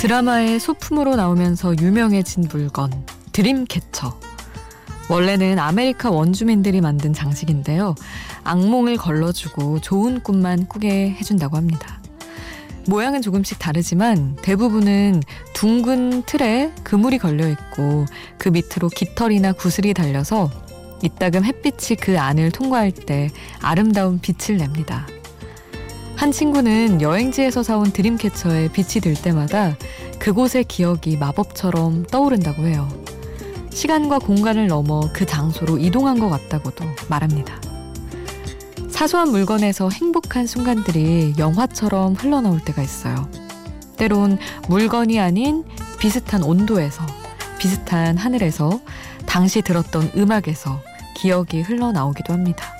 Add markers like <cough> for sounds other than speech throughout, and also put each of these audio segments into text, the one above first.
한 드라마의 소품으로 나오면서 유명해진 물건, 드림캐쳐. 원래는 아메리카 원주민들이 만든 장식인데요. 악몽을 걸러주고 좋은 꿈만 꾸게 해준다고 합니다. 모양은 조금씩 다르지만 대부분은 둥근 틀에 그물이 걸려 있고 그 밑으로 깃털이나 구슬이 달려서 이따금 햇빛이 그 안을 통과할 때 아름다운 빛을 냅니다. 한 친구는 여행지에서 사온 드림캐쳐에 빛이 들 때마다 그곳의 기억이 마법처럼 떠오른다고 해요. 시간과 공간을 넘어 그 장소로 이동한 것 같다고도 말합니다. 사소한 물건에서 행복한 순간들이 영화처럼 흘러나올 때가 있어요. 때론 물건이 아닌 비슷한 온도에서, 비슷한 하늘에서, 당시 들었던 음악에서 기억이 흘러나오기도 합니다.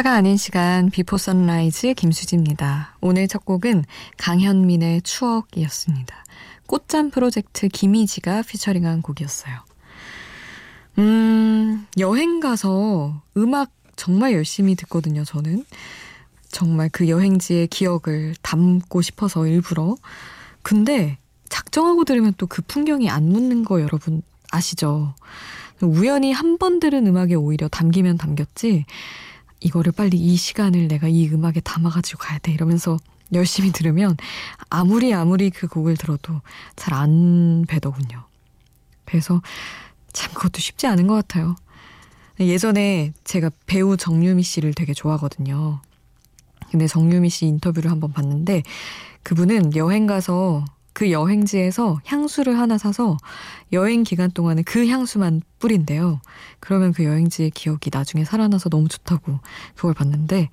혼자가 아닌 시간 비포 선라이즈 김수지입니다. 오늘 첫 곡은 강현민의 추억이었습니다. 꽃잠 프로젝트 김희지가 피처링한 곡이었어요. 음, 여행 가서 음악 정말 열심히 듣거든요, 저는. 정말 그 여행지의 기억을 담고 싶어서 일부러. 근데 작정하고 들으면 또 그 풍경이 안 묻는 거 여러분 아시죠? 우연히 한 번 들은 음악에 오히려 담기면 담겼지 이거를 빨리 이 시간을 내가 이 음악에 담아가지고 가야 돼 이러면서 열심히 들으면 아무리 아무리 그 곡을 들어도 잘 안 배더군요. 그래서 참 그것도 쉽지 않은 것 같아요. 예전에 제가 배우 정유미 씨를 되게 좋아하거든요. 근데 정유미 씨 인터뷰를 한번 봤는데 그분은 여행 가서 그 여행지에서 향수를 하나 사서 여행 기간 동안에 그 향수만 뿌린대요. 그러면 그 여행지의 기억이 나중에 살아나서 너무 좋다고 그걸 봤는데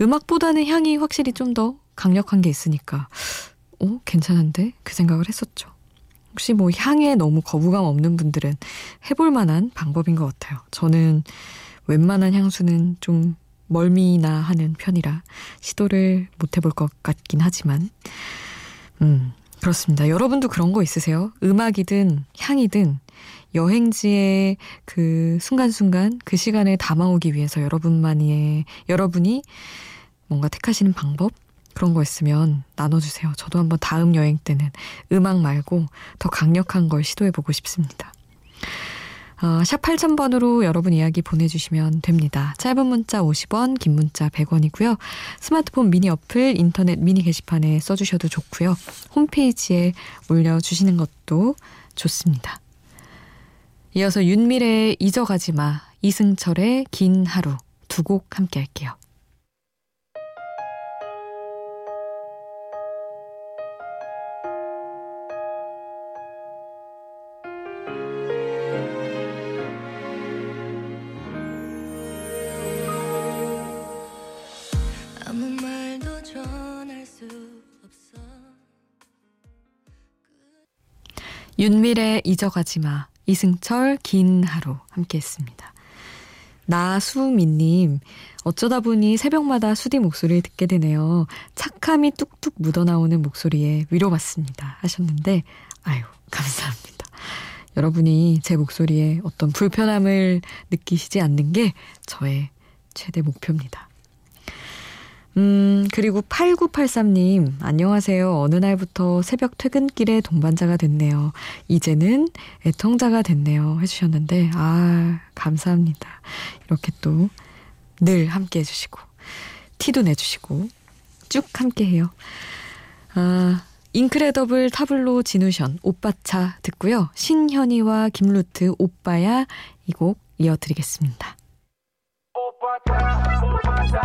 음악보다는 향이 확실히 좀 더 강력한 게 있으니까 어 괜찮은데 그 생각을 했었죠. 혹시 뭐 향에 너무 거부감 없는 분들은 해볼 만한 방법인 것 같아요. 저는 웬만한 향수는 좀 멀미나 하는 편이라 시도를 못 해볼 것 같긴 하지만 음 그렇습니다. 여러분도 그런 거 있으세요? 음악이든 향이든 여행지의 그 순간순간 그 시간에 담아오기 위해서 여러분만의 여러분이 뭔가 택하시는 방법 그런 거 있으면 나눠주세요. 저도 한번 다음 여행 때는 음악 말고 더 강력한 걸 시도해보고 싶습니다. 어, 샵 8000번으로 여러분 이야기 보내주시면 됩니다. 짧은 문자 50원, 긴 문자 100원이고요. 스마트폰 미니 어플, 인터넷 미니 게시판에 써주셔도 좋고요. 홈페이지에 올려주시는 것도 좋습니다. 이어서 윤미래의 잊어가지 마, 이승철의 긴 하루 두 곡 함께 할게요. 윤미래 잊어가지 마. 이승철 긴 하루 함께 했습니다. 나수민님, 어쩌다 보니 새벽마다 수디 목소리를 듣게 되네요. 착함이 뚝뚝 묻어나오는 목소리에 위로받습니다. 하셨는데, 아유, 감사합니다. 여러분이 제 목소리에 어떤 불편함을 느끼시지 않는 게 저의 최대 목표입니다. 음, 그리고 8983님, 안녕하세요. 어느 날부터 새벽 퇴근길에 동반자가 됐네요. 이제는 애청자가 됐네요. 해주셨는데, 아, 감사합니다. 이렇게 또 늘 함께 해주시고, 티도 내주시고, 쭉 함께 해요. 아, 인크레더블 타블로 진우션, 오빠차 듣고요. 신현이와 김루트, 오빠야 이 곡 이어드리겠습니다. 오빠차, 오빠차,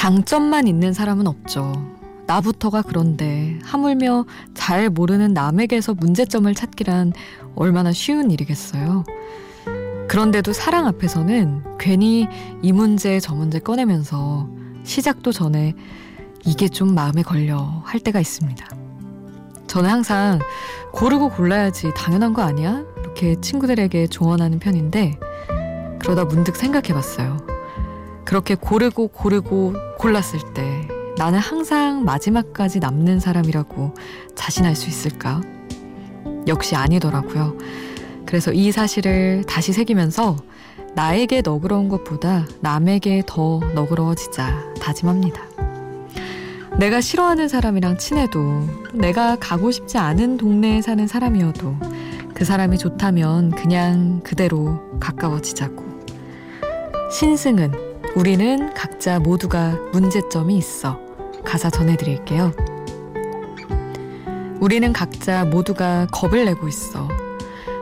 장점만 있는 사람은 없죠. 나부터가 그런데 하물며 잘 모르는 남에게서 문제점을 찾기란 얼마나 쉬운 일이겠어요. 그런데도 사랑 앞에서는 괜히 이 문제 저 문제 꺼내면서 시작도 전에 이게 좀 마음에 걸려 할 때가 있습니다. 저는 항상 고르고 골라야지 당연한 거 아니야? 이렇게 친구들에게 조언하는 편인데 그러다 문득 생각해 봤어요. 그렇게 고르고 고르고 골랐을 때 나는 항상 마지막까지 남는 사람이라고 자신할 수 있을까? 역시 아니더라고요. 그래서 이 사실을 다시 새기면서 나에게 너그러운 것보다 남에게 더 너그러워지자 다짐합니다. 내가 싫어하는 사람이랑 친해도 내가 가고 싶지 않은 동네에 사는 사람이어도 그 사람이 좋다면 그냥 그대로 가까워지자고. 신승은 우리는 각자 모두가 문제점이 있어. 가사 전해드릴게요. 우리는 각자 모두가 겁을 내고 있어.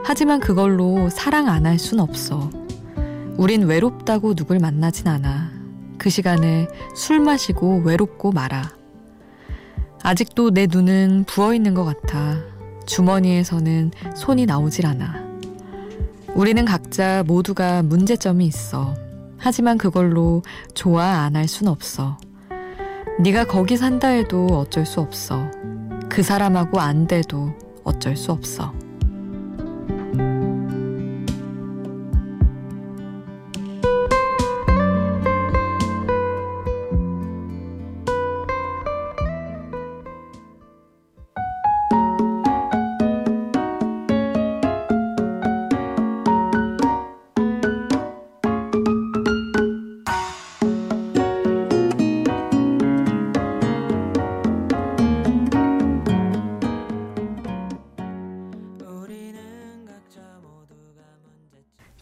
하지만 그걸로 사랑 안 할 순 없어. 우린 외롭다고 누굴 만나진 않아. 그 시간에 술 마시고 외롭고 말아. 아직도 내 눈은 부어 있는 것 같아. 주머니에서는 손이 나오질 않아. 우리는 각자 모두가 문제점이 있어. 하지만 그걸로 좋아 안 할 순 없어. 네가 거기 산다 해도 어쩔 수 없어. 그 사람하고 안 돼도 어쩔 수 없어.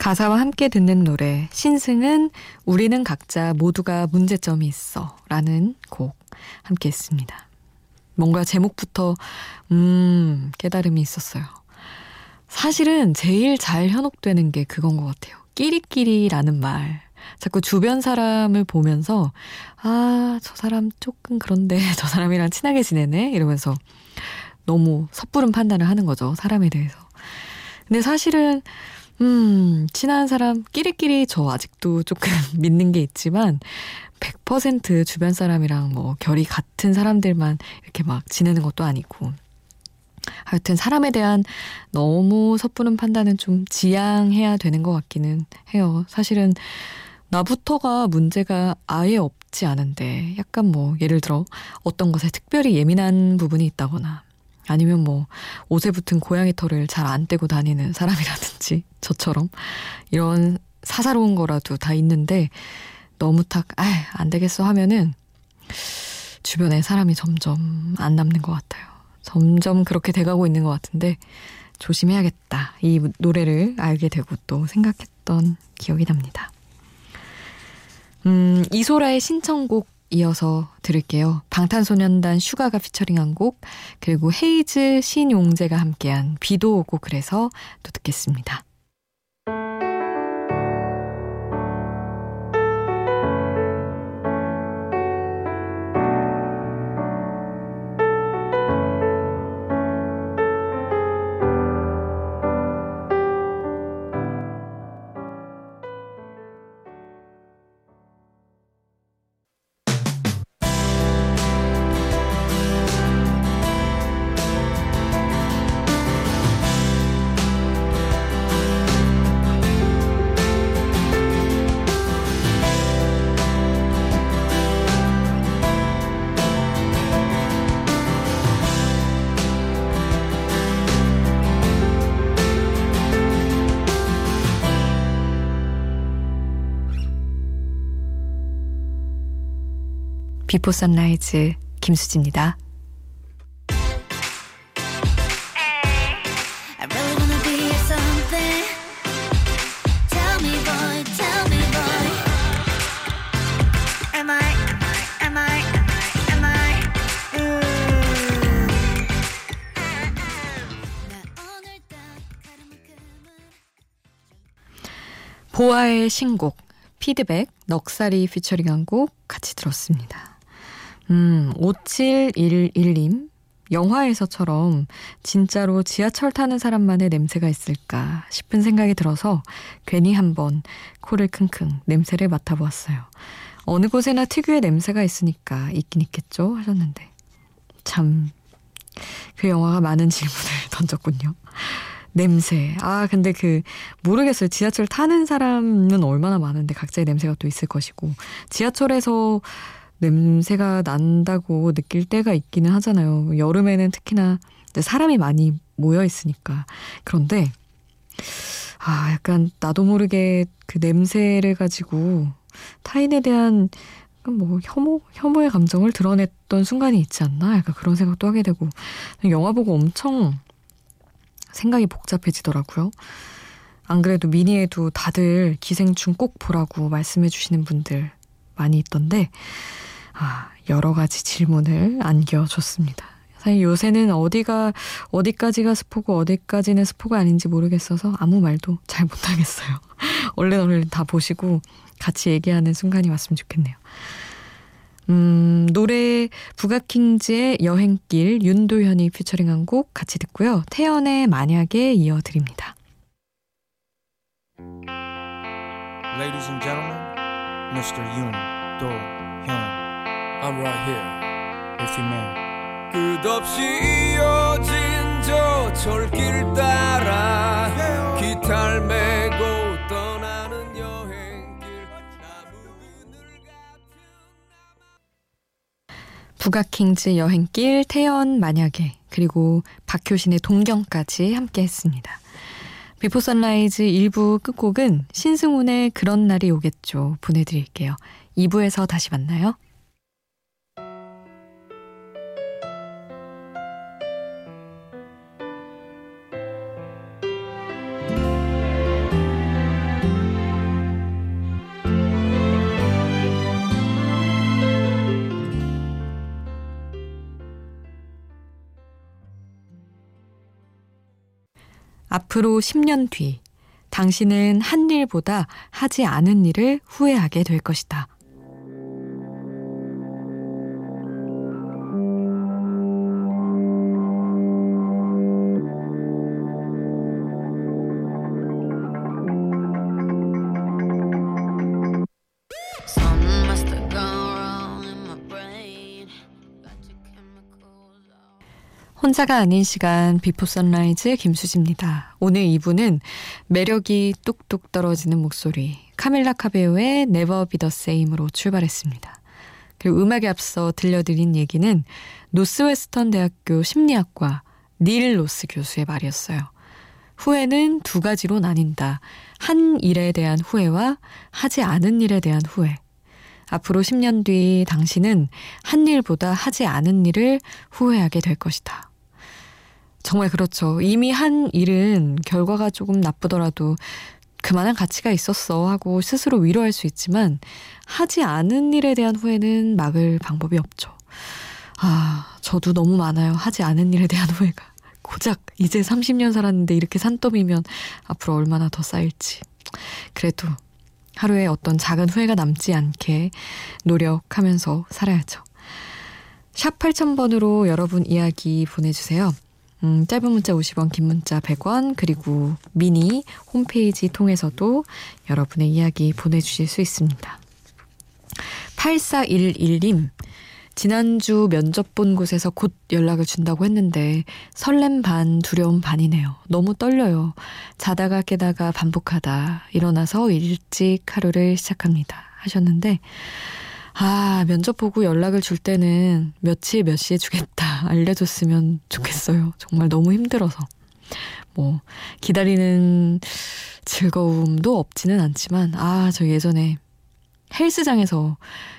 가사와 함께 듣는 노래 신승은 우리는 각자 모두가 문제점이 있어 라는 곡 함께 했습니다. 뭔가 제목부터 음 깨달음이 있었어요. 사실은 제일 잘 현혹되는 게 그건 것 같아요. 끼리끼리라는 말. 자꾸 주변 사람을 보면서 아, 저 사람 조금 그런데 <laughs> 저 사람이랑 친하게 지내네 이러면서 너무 섣부른 판단을 하는 거죠. 사람에 대해서. 근데 사실은 음, 친한 사람 끼리끼리 저 아직도 조금 <laughs> 믿는 게 있지만 100% 주변 사람이랑 뭐 결이 같은 사람들만 이렇게 막 지내는 것도 아니고 하여튼 사람에 대한 너무 섣부른 판단은 좀 지양해야 되는 것 같기는 해요. 사실은 나부터가 문제가 아예 없지 않은데 약간 뭐 예를 들어 어떤 것에 특별히 예민한 부분이 있다거나 아니면 뭐 옷에 붙은 고양이 털을 잘 안 떼고 다니는 사람이라든지 <laughs> 저처럼 이런 사사로운 거라도 다 있는데 너무 탁, 아, 안 되겠어 하면은 주변에 사람이 점점 안 남는 것 같아요. 점점 그렇게 돼가고 있는 것 같은데 조심해야겠다. 이 노래를 알게 되고 또 생각했던 기억이 납니다. 음, 이소라의 신청곡 이어서 들을게요. 방탄소년단 슈가가 피처링한 곡, 그리고 헤이즈 신용재가 함께한 비도 오고 그래서 또 듣겠습니다. 비포 선라이즈 김수지입니다. 보아의 신곡 피드백, 넉살이 피처링한 곡 같이 들었습니다. 음, 5711님. 영화에서처럼 진짜로 지하철 타는 사람만의 냄새가 있을까 싶은 생각이 들어서 괜히 한번 코를 킁킁 냄새를 맡아보았어요. 어느 곳에나 특유의 냄새가 있으니까 있긴 있겠죠 하셨는데 참 그 영화가 많은 질문을 <laughs> 던졌군요. 냄새. 아, 근데 그, 모르겠어요. 지하철 타는 사람은 얼마나 많은데 각자의 냄새가 또 있을 것이고. 지하철에서 냄새가 난다고 느낄 때가 있기는 하잖아요. 여름에는 특히나 사람이 많이 모여 있으니까. 그런데 아, 약간 나도 모르게 그 냄새를 가지고 타인에 대한 뭐 혐오 혐오의 감정을 드러냈던 순간이 있지 않나? 약간 그런 생각도 하게 되고 영화 보고 엄청 생각이 복잡해지더라고요. 안 그래도 미니에도 다들 기생충 꼭 보라고 말씀해 주시는 분들 많이 있던데 아, 여러 가지 질문을 안겨줬습니다. 사실 요새는 어디가, 어디까지가 스포고 어디까지는 스포가 아닌지 모르겠어서 아무 말도 잘 못하겠어요. <laughs> 얼른 얼른 다 보시고 같이 얘기하는 순간이 왔으면 좋겠네요. 음, 노래 부가킹즈의 여행길 윤도현이 피처링한 곡 같이 듣고요. 태연의 만약에 이어드립니다. Ladies and gentlemen, Mr. Yoon Do-hyun. I'm right here. If you may. 끝없이 이어진 저 철길 따라 기타를 메고 떠나는 여행길 부가킹즈 여행길 태연 만약에 그리고 박효신의 동경까지 함께 했습니다. 비포 선라이즈 1부 끝곡은 신승훈의 그런 날이 오겠죠 보내드릴게요. 2부에서 다시 만나요. 앞으로 10년 뒤 당신은 한 일보다 하지 않은 일을 후회하게 될 것이다. 혼자가 아닌 시간 비포 선라이즈 김수지입니다. 오늘 2부는 매력이 뚝뚝 떨어지는 목소리 카밀라 카베요의 Be The Same으로 출발했습니다. 그리고 음악에 앞서 들려드린 얘기는 노스웨스턴 대학교 심리학과 닐 로스 교수의 말이었어요. 후회는 두 가지로 나뉜다. 한 일에 대한 후회와 하지 않은 일에 대한 후회. 앞으로 10년 뒤 당신은 한 일보다 하지 않은 일을 후회하게 될 것이다. 정말 그렇죠. 이미 한 일은 결과가 조금 나쁘더라도 그만한 가치가 있었어 하고 스스로 위로할 수 있지만 하지 않은 일에 대한 후회는 막을 방법이 없죠. 아, 저도 너무 많아요. 하지 않은 일에 대한 후회가. 고작 이제 30년 살았는데 이렇게 산더미면 앞으로 얼마나 더 쌓일지. 그래도 하루에 어떤 작은 후회가 남지 않게 노력하면서 살아야죠. 샵 8000번으로 여러분 이야기 보내주세요. 음, 짧은 문자 50원, 긴 문자 100원, 그리고 미니 홈페이지 통해서도 여러분의 이야기 보내주실 수 있습니다. 8411님, 지난주 면접 본 곳에서 곧 연락을 준다고 했는데 설렘 반, 두려움 반이네요. 너무 떨려요. 자다가 깨다가 반복하다 일어나서 일찍 하루를 시작합니다. 하셨는데, 아, 면접 보고 연락을 줄 때는 며칠 몇 시에 주겠다 <laughs> 알려줬으면 좋겠어요. 정말 너무 힘들어서. 뭐, 기다리는 즐거움도 없지는 않지만, 아, 저 예전에 헬스장에서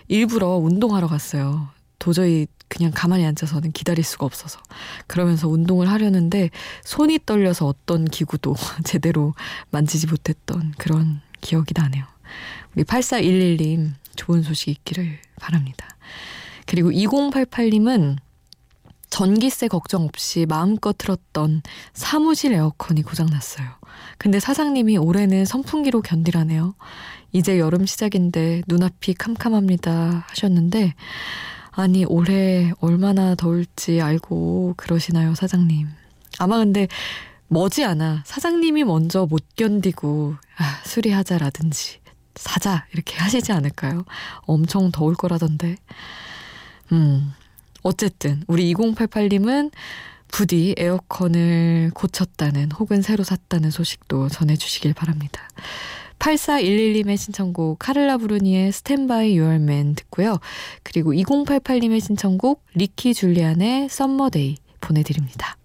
일부러 운동하러 갔어요. 도저히 그냥 가만히 앉아서는 기다릴 수가 없어서. 그러면서 운동을 하려는데 손이 떨려서 어떤 기구도 <laughs> 제대로 만지지 못했던 그런 기억이 나네요. 우리 8411님 좋은 소식 있기를 바랍니다. 그리고 2088님은 전기세 걱정 없이 마음껏 틀었던 사무실 에어컨이 고장났어요. 근데 사장님이 올해는 선풍기로 견디라네요. 이제 여름 시작인데 눈앞이 캄캄합니다 하셨는데 아니 올해 얼마나 더울지 알고 그러시나요 사장님. 아마 근데 머지않아 사장님이 먼저 못 견디고 아, 수리하자라든지 사자 이렇게 하시지 않을까요? 엄청 더울 거라던데. 음. 어쨌든 우리 2088님은 부디 에어컨을 고쳤다는 혹은 새로 샀다는 소식도 전해주시길 바랍니다. 8411님의 신청곡 카를라 브루니의 스탠바이 유얼맨 듣고요. 그리고 2088님의 신청곡 리키 줄리안의 썸머데이 보내드립니다.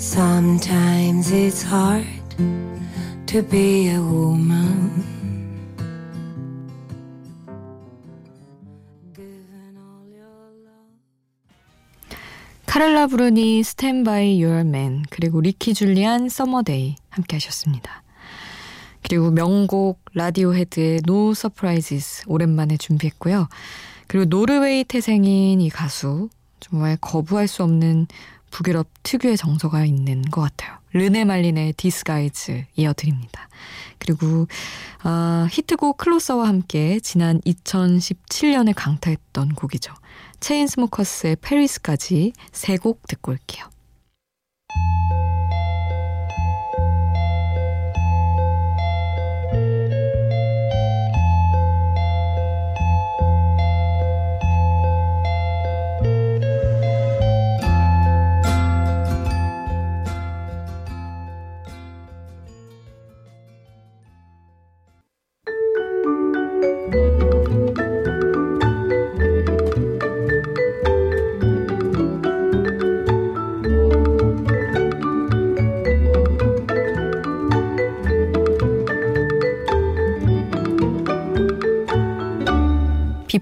Sometimes it's hard to be a woman. 카를라 브루니 Stand by Your Man 그리고 리키 줄리안 Summer Day 함께 하셨습니다. 그리고 명곡 라디오 헤드의 No Surprises 오랜만에 준비했고요. 그리고 노르웨이 태생인 이 가수 정말 거부할 수 없는 북유럽 특유의 정서가 있는 것 같아요. 르네 말린의 Disguise 이어드립니다. 그리고 아, 히트곡 Closer와 함께 지난 2017년에 강타했던 곡이죠. 체인스모커스의 페리스까지 세 곡 듣고 올게요.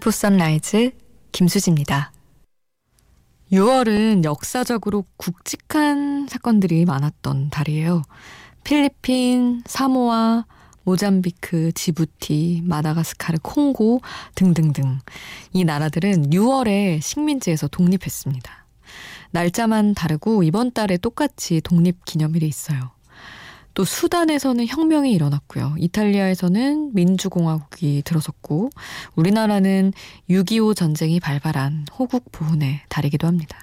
비포 선라이즈 김수지입니다. 6월은 역사적으로 굵직한 사건들이 많았던 달이에요. 필리핀, 사모아, 모잠비크, 지부티, 마다가스카르, 콩고 등등등. 이 나라들은 6월에 식민지에서 독립했습니다. 날짜만 다르고 이번 달에 똑같이 독립 기념일이 있어요. 또 수단에서는 혁명이 일어났고요. 이탈리아에서는 민주공화국이 들어섰고 우리나라는 6.25 전쟁이 발발한 호국 보훈의 달이기도 합니다.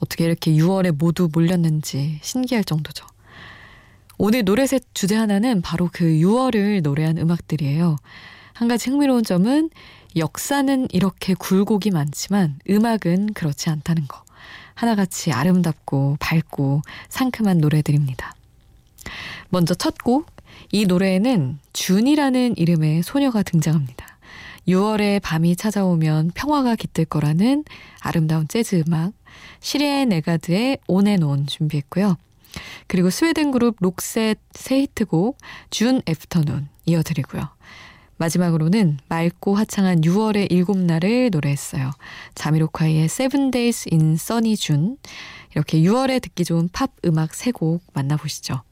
어떻게 이렇게 6월에 모두 몰렸는지 신기할 정도죠. 오늘 노래셋 주제 하나는 바로 그 6월을 노래한 음악들이에요. 한 가지 흥미로운 점은 역사는 이렇게 굴곡이 많지만 음악은 그렇지 않다는 거. 하나같이 아름답고 밝고 상큼한 노래들입니다. 먼저 첫 곡, 이 노래에는 준이라는 이름의 소녀가 등장합니다. 6월에 밤이 찾아오면 평화가 깃들 거라는 아름다운 재즈 음악, 시리의 네가드의 온앤온 준비했고요. 그리고 스웨덴 그룹 록셋 새 히트곡 준 애프터눈 이어드리고요. 마지막으로는 맑고 화창한 6월의 일곱 날을 노래했어요. 자미로콰이의 Seven Days in Sunny June 이렇게 6월에 듣기 좋은 팝 음악 세 곡 만나보시죠.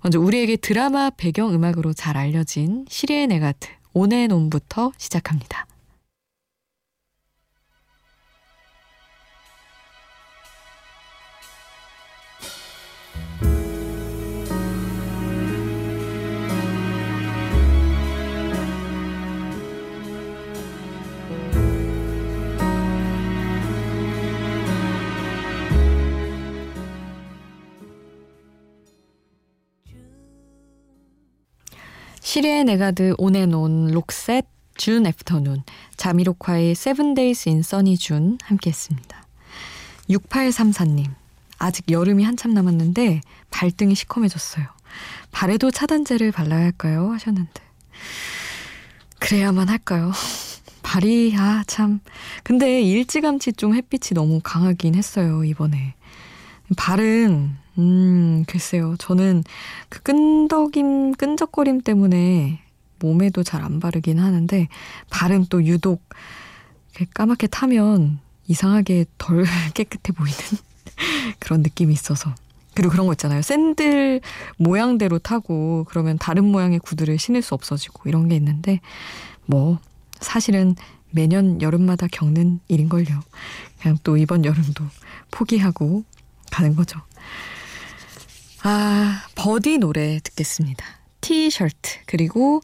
먼저 우리에게 드라마 배경 음악으로 잘 알려진 시리의 네가트 온앤온부터 시작합니다. 실리에 네가드 On and On 록셋 June Afternoon 자미로콰이 Seven Days in Sunny June 함께했습니다. 6834님 아직 여름이 한참 남았는데 발등이 시커매졌어요. 발에도 차단제를 발라야 할까요? 하셨는데 그래야만 할까요? <laughs> 발이 아 참 근데 일찌감치 좀 햇빛이 너무 강하긴 했어요 이번에 발은 음, 글쎄요. 저는 그 끈덕임, 끈적거림 때문에 몸에도 잘 안 바르긴 하는데, 발은 또 유독 까맣게 타면 이상하게 덜 <laughs> 깨끗해 보이는 <laughs> 그런 느낌이 있어서 그리고 그런 거 있잖아요. 샌들 모양대로 타고 그러면 다른 모양의 구두를 신을 수 없어지고 이런 게 있는데 뭐 사실은 매년 여름마다 겪는 일인걸요. 그냥 또 이번 여름도 포기하고 가는 거죠. 아, 버디 노래 듣겠습니다. 티셔츠 그리고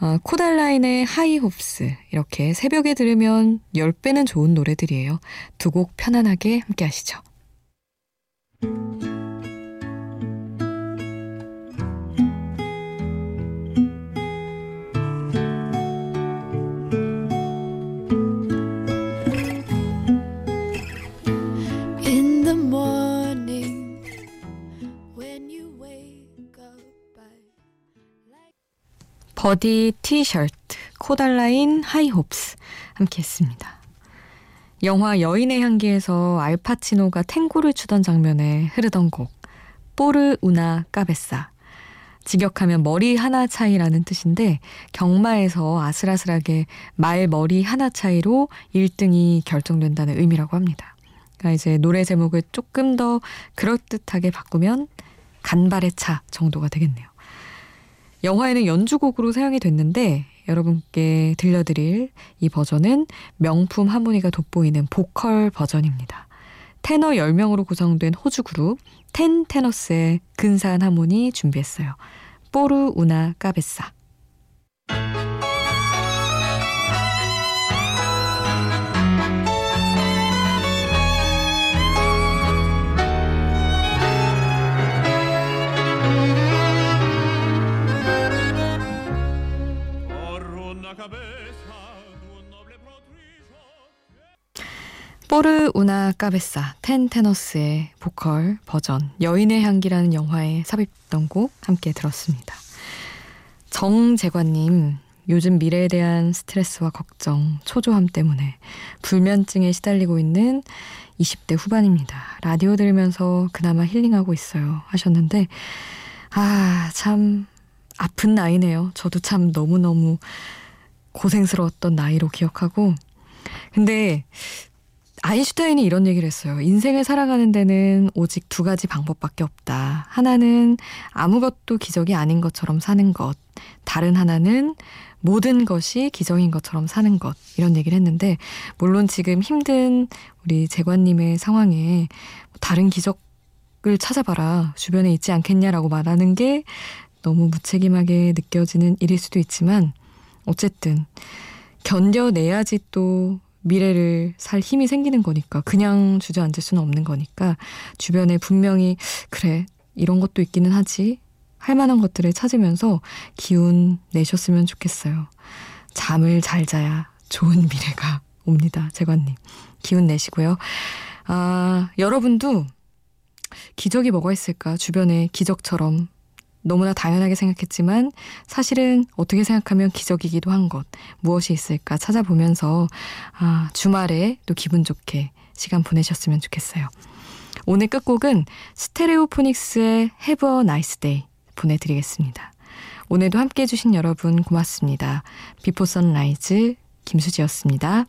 어, 코달라인의 하이홉스 이렇게 새벽에 들으면 10배는 좋은 노래들이에요. 두 곡 편안하게 함께 하시죠. 버디 티셔츠, 코달라인 High Hopes 함께 했습니다. 영화 여인의 향기에서 알파치노가 탱고를 추던 장면에 흐르던 곡 Por una cabeza 직역하면 머리 하나 차이라는 뜻인데 경마에서 아슬아슬하게 말 머리 하나 차이로 1등이 결정된다는 의미라고 합니다. 그러니까 이제 노래 제목을 조금 더 그럴듯하게 바꾸면 간발의 차 정도가 되겠네요. 영화에는 연주곡으로 사용이 됐는데 여러분께 들려드릴 이 버전은 명품 하모니가 돋보이는 보컬 버전입니다. 테너 10명으로 구성된 호주 그룹 텐 테너스의 근사한 하모니 준비했어요. 뽀르 우나 까베사 우나 까베사 텐테너스의 보컬 버전 여인의 향기라는 영화에 삽입했던 곡 함께 들었습니다. 정재관님 요즘 미래에 대한 스트레스와 걱정, 초조함 때문에 불면증에 시달리고 있는 20대 후반입니다. 라디오 들으면서 그나마 힐링하고 있어요. 하셨는데, 아, 참, 아픈 나이네요. 저도 참 너무너무 고생스러웠던 나이로 기억하고. 근데 아인슈타인이 이런 얘기를 했어요. 인생을 살아가는 데는 오직 두 가지 방법밖에 없다. 하나는 아무것도 기적이 아닌 것처럼 사는 것. 다른 하나는 모든 것이 기적인 것처럼 사는 것. 이런 얘기를 했는데, 물론 지금 힘든 우리 재관님의 상황에 다른 기적을 찾아봐라. 주변에 있지 않겠냐라고 말하는 게 너무 무책임하게 느껴지는 일일 수도 있지만, 어쨌든, 견뎌내야지 또 미래를 살 힘이 생기는 거니까 그냥 주저앉을 수는 없는 거니까 주변에 분명히 그래 이런 것도 있기는 하지 할 만한 것들을 찾으면서 기운 내셨으면 좋겠어요. 잠을 잘 자야 좋은 미래가 옵니다. 재관님. 기운 내시고요. 아, 여러분도 기적이 뭐가 있을까? 주변에 기적처럼 너무나 당연하게 생각했지만 사실은 어떻게 생각하면 기적이기도 한 것, 무엇이 있을까 찾아보면서 아, 주말에 또 기분 좋게 시간 보내셨으면 좋겠어요. 오늘 끝곡은 스테레오포닉스의 Have a Nice Day 보내드리겠습니다. 오늘도 함께 해주신 여러분 고맙습니다. 비포 선라이즈 김수지였습니다.